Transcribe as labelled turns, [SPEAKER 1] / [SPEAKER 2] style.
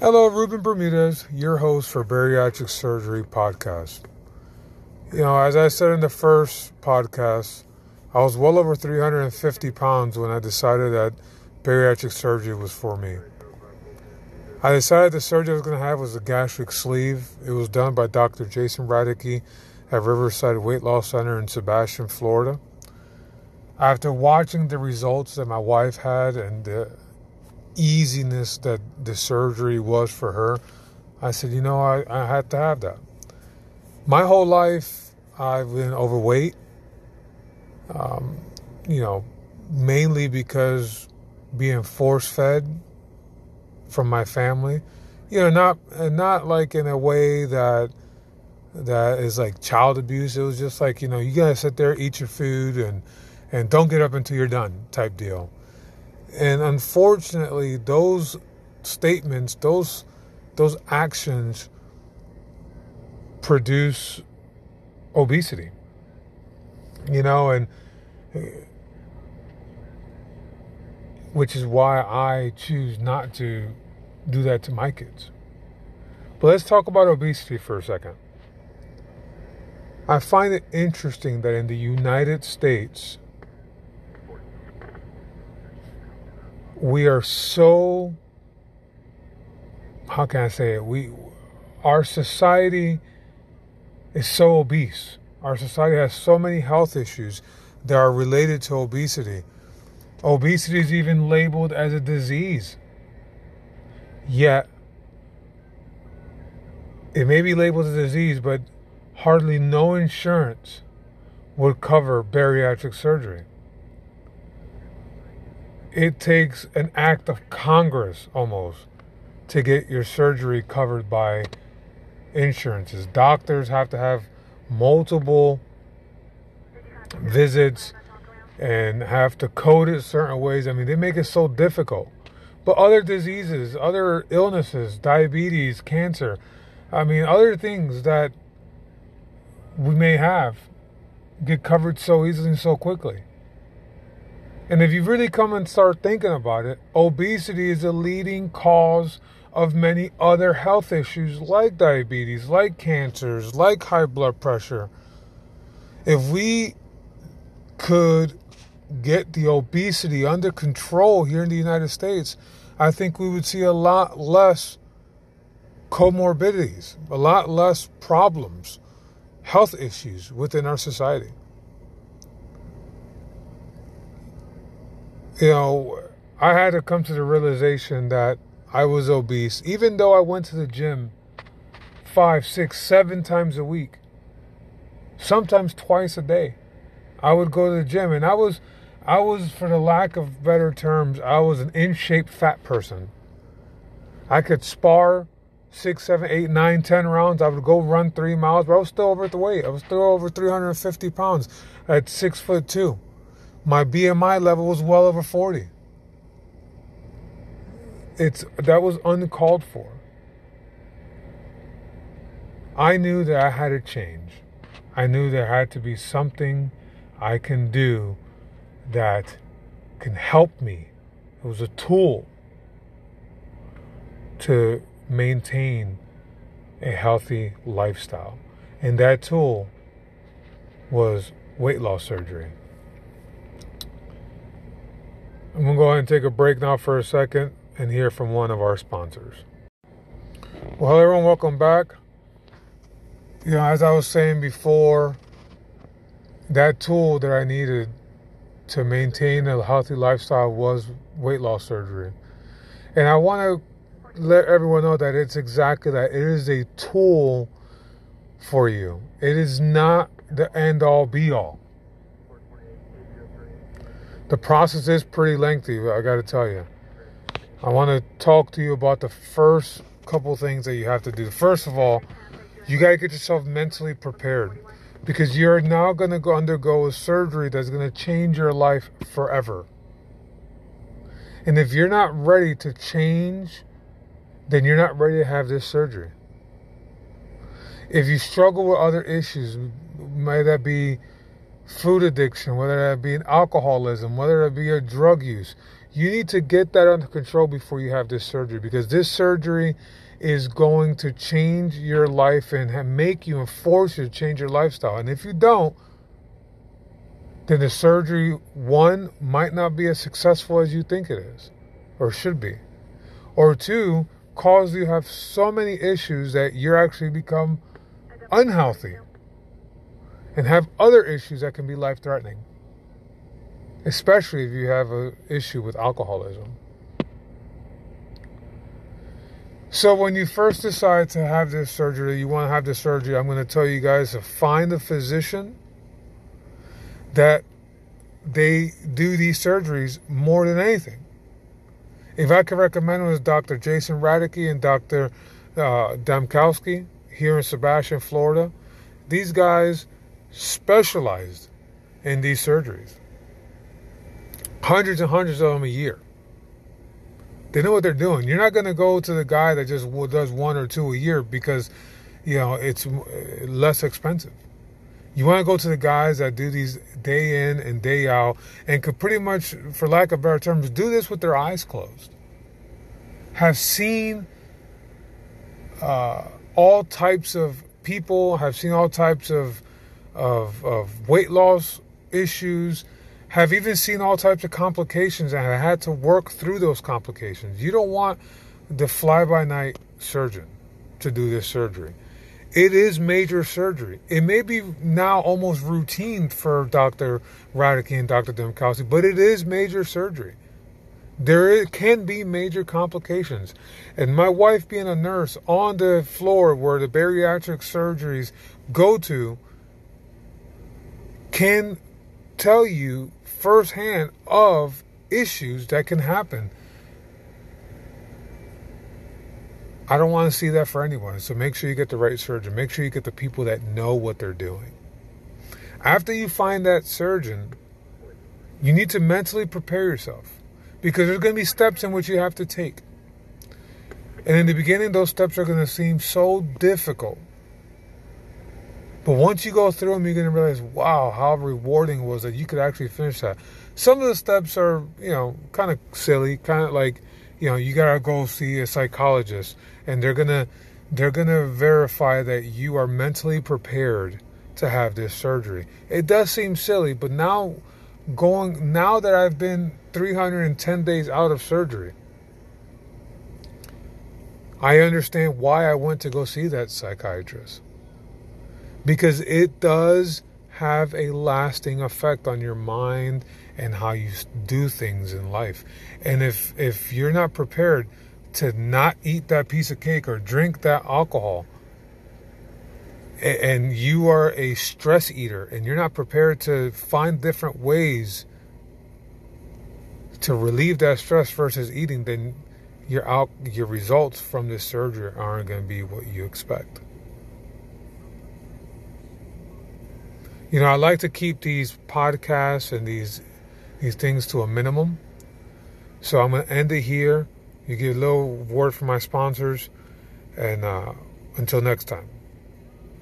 [SPEAKER 1] Hello, Ruben Bermudez, your host for Bariatric Surgery Podcast. You know, as I said in the first podcast, I was well over 350 pounds when I decided that bariatric surgery was for me. I decided the surgery I was going to have was a gastric sleeve. It was done by Dr. Jason Radicke at Riverside Weight Loss Center in Sebastian, Florida. After watching the results that my wife had and the easiness that the surgery was for her, I said, you know, I, I had to have that. My whole life, I've been overweight, um, you know, mainly because being force fed from my family, you know, not not like in a way that that is like child abuse. It was just like you know, you gotta sit there, eat your food, and and don't get up until you're done, type deal. And unfortunately, those statements, those those actions produce obesity. You know, and which is why I choose not to do that to my kids. But let's talk about obesity for a second. I find it interesting that in the United States, we are so how can I say it? We our society is so obese. Our society has so many health issues that are related to obesity. Obesity is even labeled as a disease. Yet it may be labeled as a disease, but hardly no insurance would cover bariatric surgery it takes an act of Congress almost to get your surgery covered by insurances. Doctors have to have multiple visits and have to code it certain ways. I mean, they make it so difficult. But other diseases, other illnesses, diabetes, cancer, I mean, other things that we may have get covered so easily and so quickly. And if you really come and start thinking about it, obesity is a leading cause of many other health issues like diabetes, like cancers, like high blood pressure. If we could get the obesity under control here in the United States, I think we would see a lot less comorbidities, a lot less problems, health issues within our society. you know, I had to come to the realization that I was obese, even though I went to the gym five, six, seven times a week, sometimes twice a day. I would go to the gym, and I was, I was, for the lack of better terms, I was an in shape fat person. I could spar six, seven, eight, nine, ten rounds. I would go run three miles, but I was still over the weight. I was still over 350 pounds at six foot two. My BMI level was well over 40. It's that was uncalled for. I knew that I had to change. I knew there had to be something I can do that can help me. It was a tool to maintain a healthy lifestyle. And that tool was weight loss surgery. I'm going to go ahead and take a break now for a second and hear from one of our sponsors. Well, hello, everyone. Welcome back. You know, as I was saying before, that tool that I needed to maintain a healthy lifestyle was weight loss surgery. And I want to let everyone know that it's exactly that. It is a tool for you, it is not the end all be all. The process is pretty lengthy, I got to tell you. I want to talk to you about the first couple things that you have to do. First of all, you got to get yourself mentally prepared because you're now going to go undergo a surgery that's going to change your life forever. And if you're not ready to change, then you're not ready to have this surgery. If you struggle with other issues, may that be food addiction, whether that be an alcoholism, whether it be a drug use, You need to get that under control before you have this surgery because this surgery is going to change your life and make you and force you to change your lifestyle. And if you don't, then the surgery, one, might not be as successful as you think it is or should be. Or two, cause you have so many issues that you're actually become unhealthy and have other issues that can be life threatening, especially if you have an issue with alcoholism. So, when you first decide to have this surgery, you want to have this surgery, I'm going to tell you guys to find a physician that they do these surgeries more than anything. If I could recommend it, was Dr. Jason Radicke and Dr. Uh, Damkowski here in Sebastian, Florida. These guys specialized in these surgeries. Hundreds and hundreds of them a year. They know what they're doing. You're not going to go to the guy that just does one or two a year because, you know, it's less expensive. You want to go to the guys that do these day in and day out and could pretty much, for lack of better terms, do this with their eyes closed. Have seen uh, all types of people, have seen all types of, of, of weight loss issues, have even seen all types of complications and have had to work through those complications. You don't want the fly by night surgeon to do this surgery. It is major surgery. It may be now almost routine for Dr. Radicke and Dr. Demkowski, but it is major surgery. There can be major complications. And my wife, being a nurse on the floor where the bariatric surgeries go to, can tell you firsthand of issues that can happen I don't want to see that for anyone. So make sure you get the right surgeon. Make sure you get the people that know what they're doing. After you find that surgeon, you need to mentally prepare yourself because there's going to be steps in which you have to take. And in the beginning, those steps are going to seem so difficult. But once you go through them, you're going to realize, wow, how rewarding it was that you could actually finish that. Some of the steps are, you know, kind of silly, kind of like, you know, you got to go see a psychologist and they're gonna they're gonna verify that you are mentally prepared to have this surgery. It does seem silly, but now going now that I've been 310 days out of surgery, I understand why I went to go see that psychiatrist. Because it does have a lasting effect on your mind and how you do things in life. And if if you're not prepared, to not eat that piece of cake or drink that alcohol and you are a stress eater and you're not prepared to find different ways to relieve that stress versus eating then your out your results from this surgery aren't going to be what you expect you know i like to keep these podcasts and these these things to a minimum so i'm going to end it here you get a little word from my sponsors. And uh, until next time.